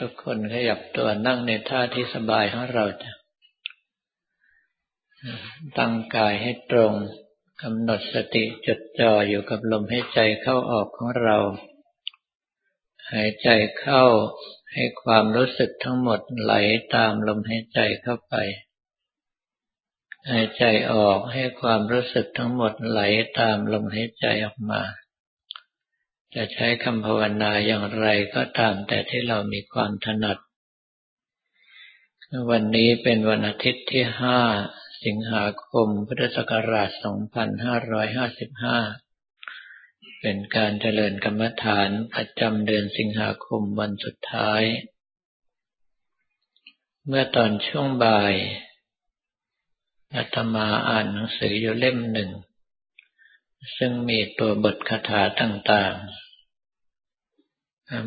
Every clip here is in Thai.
ทุกคนขยับตัวนั่งในท่าที่สบายของเราจะตั้งกายให้ตรงกำหนดสติจดจ่ออยู่กับลมหายใจเข้าออกของเรา หายใจเข้าให้ความรู้สึกทั้งหมดไหลตามลมหายใจเข้าไป หายใจออกให้ความรู้สึกทั้งหมดไหลตามลมหายใจออกมา จะใช้คำภาวนาอย่างไรก็ตามแต่ที่เรามีความถนัด วันนี้เป็นวันอาทิตย์ที่ห้าสิงหาคม พุทธศักราช 2555 เป็นการเจริญกรรมฐานประจำเดือนสิงหาคมวันสุดท้าย เมื่อตอนช่วงบ่ายอาตมาอ่านหนังสืออยู่เล่มหนึ่ง ซึ่งมีตัวบทคาถาต่างๆ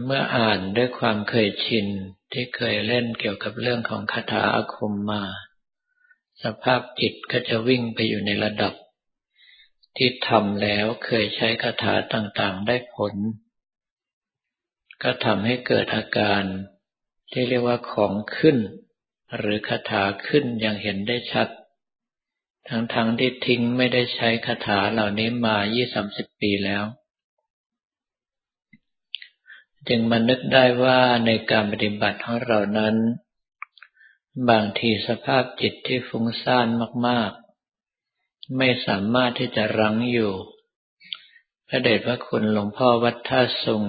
เมื่ออ่านด้วยความเคยชินที่เคยเล่นเกี่ยวกับเรื่องของคาถาอาคมมา สภาพจิตก็จะวิ่งไปอยู่ในระดับ ที่ทำแล้วเคยใช้คาถาต่างๆ ได้ผล ก็ทำให้เกิดอาการที่เรียกว่าของขึ้น หรือคาถาขึ้นอย่างเห็นได้ชัด ทั้งๆทที่ทิ้งไม่ได้ใช้คาถาเหล่านี้มายี่สามสิบปีแล้ว จึงมานึกได้ว่าในการปฏิบัติของเรานั้น บางทีสภาพจิตที่ฟุ้งซ่านมากๆ ไม่สามารถที่จะรั้งอยู่ พระเดชพระคุณหลวงพ่อวัดท่าสุง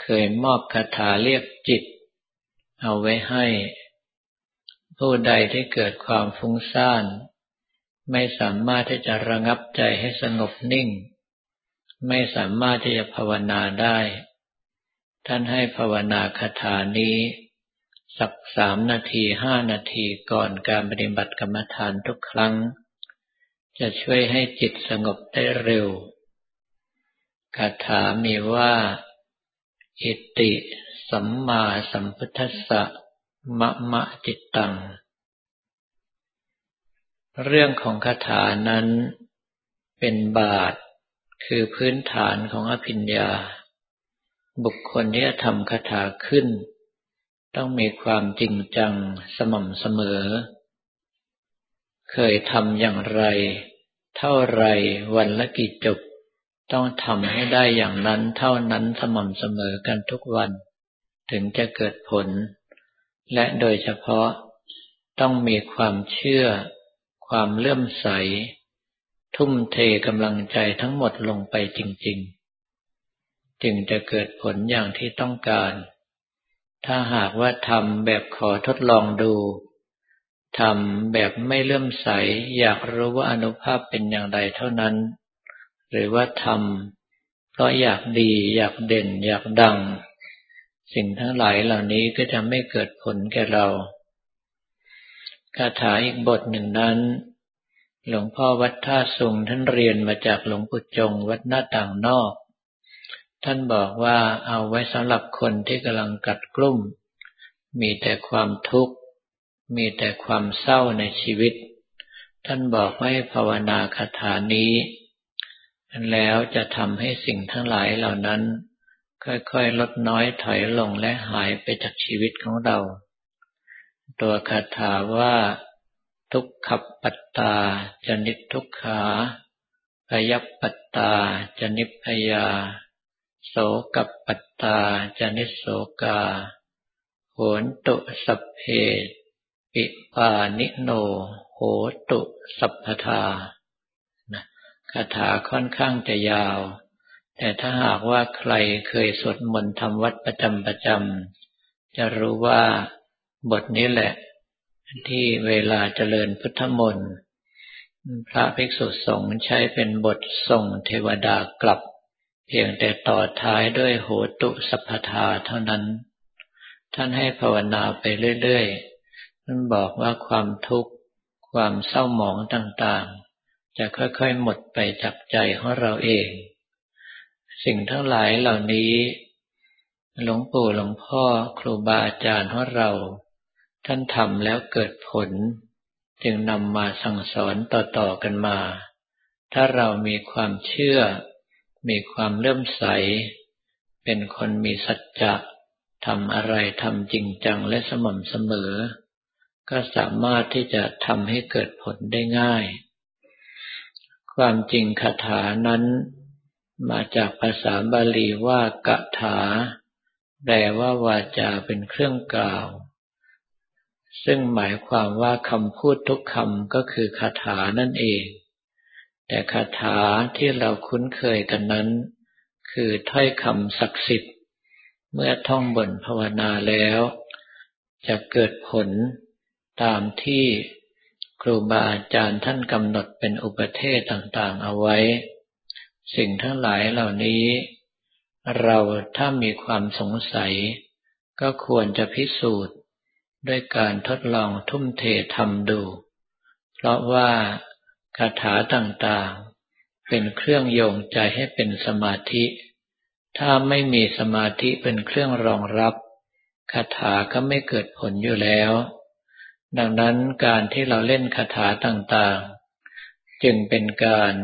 เคยมอบคาถาเรียกจิต เอาไว้ให้ ผู้ใดที่เกิดความฟุ้งซ่าน ไม่สามารถที่จะระงับใจให้สงบนิ่ง ไม่สามารถที่จะภาวนาได้ ท่านให้ภาวนาคาถานี้ สักสามนาทีห้านาทีก่อนการปฏิบัติกรรมฐานทุกครั้ง จะช่วยให้จิตสงบได้เร็วคาถามีว่า อิติ สัมมาสัมพุทธัสสะมะมะจิตตัง เรื่องของคาถานั้นเป็นบาท คือพื้นฐานของอภิญญา บุคคลที่จะทำคาถาขึ้น ต้องมีความจริงจังสม่ำเสมอ เคยทำอย่างไร เท่าไรวันละกี่จบ ต้องทำให้ได้อย่างนั้นเท่านั้นสม่ำเสมอกันทุกวัน ถึงจะเกิดผล และโดยเฉพาะต้องมีความเชื่อ ความเลื่อมใส ทุ่มเทกำลังใจทั้งหมดลงไปจริง ๆ จึงจะเกิดผลอย่างที่ต้องการ ถ้าหากว่าทำแบบขอทดลองดูทำแบบไม่เลื่อมใส อยากรู้ว่าอนุภาพเป็นอย่างไรเท่านั้น หรือว่าทำเพราะอยากดี อยากเด่น อยากดัง สิ่งทั้งหลายเหล่านี้ก็จะไม่เกิดผลแก่เรา คาถาอีกบทหนึ่งนั้น หลวงพ่อวัดท่าสุงท่านเรียนมาจากหลวงปู่จงวัดหน้าต่างนอก ท่านบอกว่าเอาไว้สำหรับคนที่กำลังกัดกลุ่ม มีแต่ความทุกข์ มีแต่ความเศร้าในชีวิต ท่านบอกให้ภาวนาคาถานี้แล้วจะทำให้สิ่งทั้งหลายเหล่านั้น ค่อยๆ ลดน้อยถอยลงและหายไปจากชีวิตของเรา ตัวคาถาว่า ทุกขปัตตาจนิทุกขาพยับปัตตาจนิพยา โสกับปัตตาจนิโสกาโหนตุสัพเพปิปานิโน โหตุสัพพทาคาถาค่อนข้างจะยาว แต่ถ้าหากว่าใครเคยสวดมนต์ทำวัดประจำประจำจะรู้ว่า บทนี้แหละ ที่เวลาเจริญพุทธมนต์พระภิกษุสงฆ์ใช้เป็นบทส่งเทวดากลับ เพียงแต่ต่อท้ายด้วยโหตุสัพพทาเท่านั้น ท่านให้ภาวนาไปเรื่อยๆท่านบอกว่าความทุกข์ ความเศร้าหมองต่างๆ จะค่อยๆหมดไปจากใจของเราเอง สิ่งทั้งหลายเหล่านี้หลวงปู่หลวงพ่อครูบาอาจารย์ของเรา ท่านทำแล้วเกิดผล จึงนำมาสั่งสอนต่อๆกันมา ถ้าเรามีความเชื่อ มีความเลื่อมใส เป็นคนมีสัจจะทำอะไรทำจริงจังและสม่ำเสมอ ก็สามารถที่จะทำให้เกิดผลได้ง่าย ความจริงคาถานั้น มาจากภาษาบาลีว่ากะถา แปลว่าวาจาเป็นเครื่องกล่าว ซึ่งหมายความว่าคำพูดทุกคำก็คือคาถานั่นเอง แต่คาถาที่เราคุ้นเคยกันนั้น คือถ้อยคำศักดิ์สิทธิ์ เมื่อท่องบนภาวนาแล้ว จะเกิดผลตามที่ครูบาอาจารย์ท่านกำหนดเป็นอุปเทศต่างๆเอาไว้ สิ่งทั้งหลายเหล่านี้ เราถ้ามีความสงสัย ก็ควรจะพิสูจน์ ด้วยการทดลองทุ่มเททำดู เพราะว่าคาถาต่างๆ เป็นเครื่องโยงใจให้เป็นสมาธิ ถ้าไม่มีสมาธิเป็นเครื่องรองรับคาถาก็ไม่เกิดผลอยู่แล้ว ดังนั้นการที่เราเล่นคาถาต่างๆ จึงเป็นการ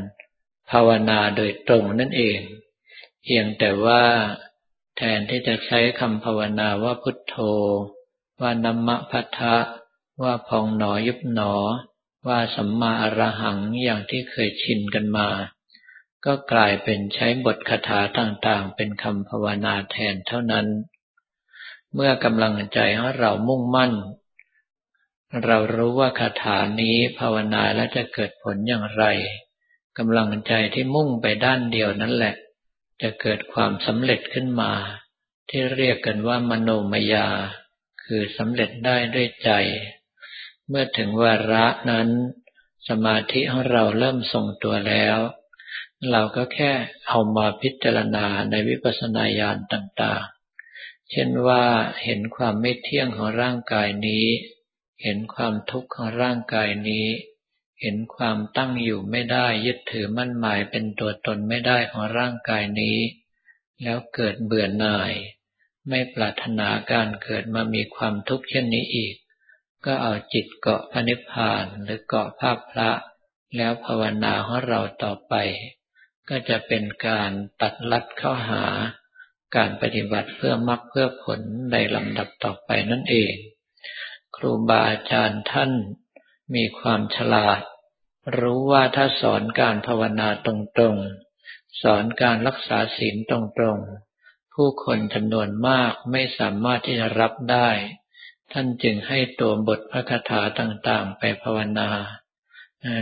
ภาวนาโดยตรงนั่นเอง เพียงแต่ว่าแทนที่จะใช้คำภาวนาว่าพุทโธ ว่านัมมะพัทธะว่าพองหนอยุบหนอ ว่าสัมมาอรหังอย่างที่เคยชินกันมา ก็กลายเป็นใช้บทคาถาต่างๆ เป็นคำภาวนาแทนเท่านั้น เมื่อกำลังใจของเรามุ่งมั่น เรารู้ว่าคาถานี้ภาวนาแล้วจะเกิดผลอย่างไรกำลังใจที่มุ่งไปด้านเดียวนั่นแหละ จะเกิดความสำเร็จขึ้นมา ที่เรียกกันว่ามโนมยา คือสำเร็จได้ด้วยใจ เมื่อถึงวาระนั้น สมาธิของเราเริ่มทรงตัวแล้ว เราก็แค่เอามาพิจารณาในวิปัสสนาญาณต่างๆ เช่นว่าเห็นความไม่เที่ยงของร่างกายนี้ เห็นความทุกข์ของร่างกายนี้ เห็นความตั้งอยู่ไม่ได้ยึดถือมั่นหมายเป็นตัวตนไม่ได้ของร่างกายนี้ แล้วเกิดเบื่อหน่าย ไม่ปรารถนาการเกิดมามีความทุกข์เช่นนี้อีก ก็เอาจิตเกาะพระนิพพานหรือเกาะภาพพระ แล้วภาวนาของเราต่อไป ก็จะเป็นการตัดลัดเข้าหา การปฏิบัติเพื่อมรรคเพื่อผลในลำดับต่อไปนั่นเอง ครูบาอาจารย์ท่านมีความฉลาด รู้ว่าถ้าสอนการภาวนาตรงๆ สอนการรักษาศีลตรงๆ ผู้คนจำนวนมากไม่สามารถที่จะรับได้ ท่านจึงให้ตัวบทพระคาถาต่างๆ ไปภาวนา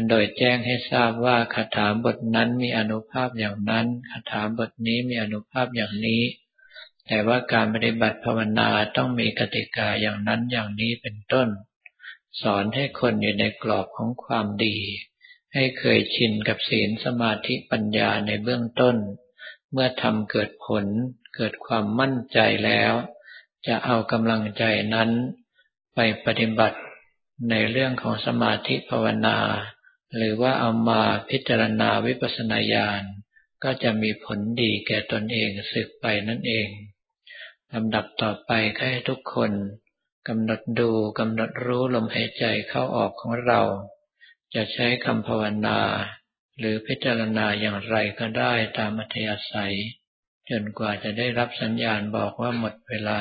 โดยแจ้งให้ทราบว่าคาถาบทนั้นมีอนุภาพอย่างนั้นคาถาบทนี้มีอนุภาพอย่างนี้ แต่ว่าการปฏิบัติภาวนาต้องมีกติกาอย่างนั้นอย่างนี้เป็นต้น สอนให้คนอยู่ในกรอบของความดี ให้เคยชินกับศีลสมาธิปัญญาในเบื้องต้น เมื่อทำเกิดผลเกิดความมั่นใจแล้ว จะเอากำลังใจนั้นไปปฏิบัติในเรื่องของสมาธิภาวนา หรือว่าเอามาพิจารณาวิปัสสนาญาณก็จะมีผลดีแก่ตนเองสืบไปนั่นเองลำดับต่อไปให้ทุกคนกำหนดดูกำหนดรู้ลมหายใจเข้าออกของเรา จะใช้คำภาวนา หรือพิจารณาอย่างไรก็ได้ตามอัธยาศัย จนกว่าจะได้รับสัญญาณบอกว่าหมดเวลา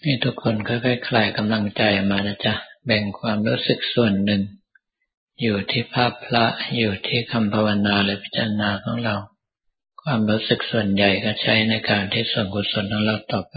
ให้ทุกคนค่อยๆคลายกำลังใจมานะจ๊ะ แบ่งความรู้สึกส่วนหนึ่ง อยู่ที่ภาพพระอยู่ที่คำภาวนาและพิจารณาของเรา ความรู้สึกส่วนใหญ่ก็ใช้ในการที่ส่วนกุศลของเราต่อไป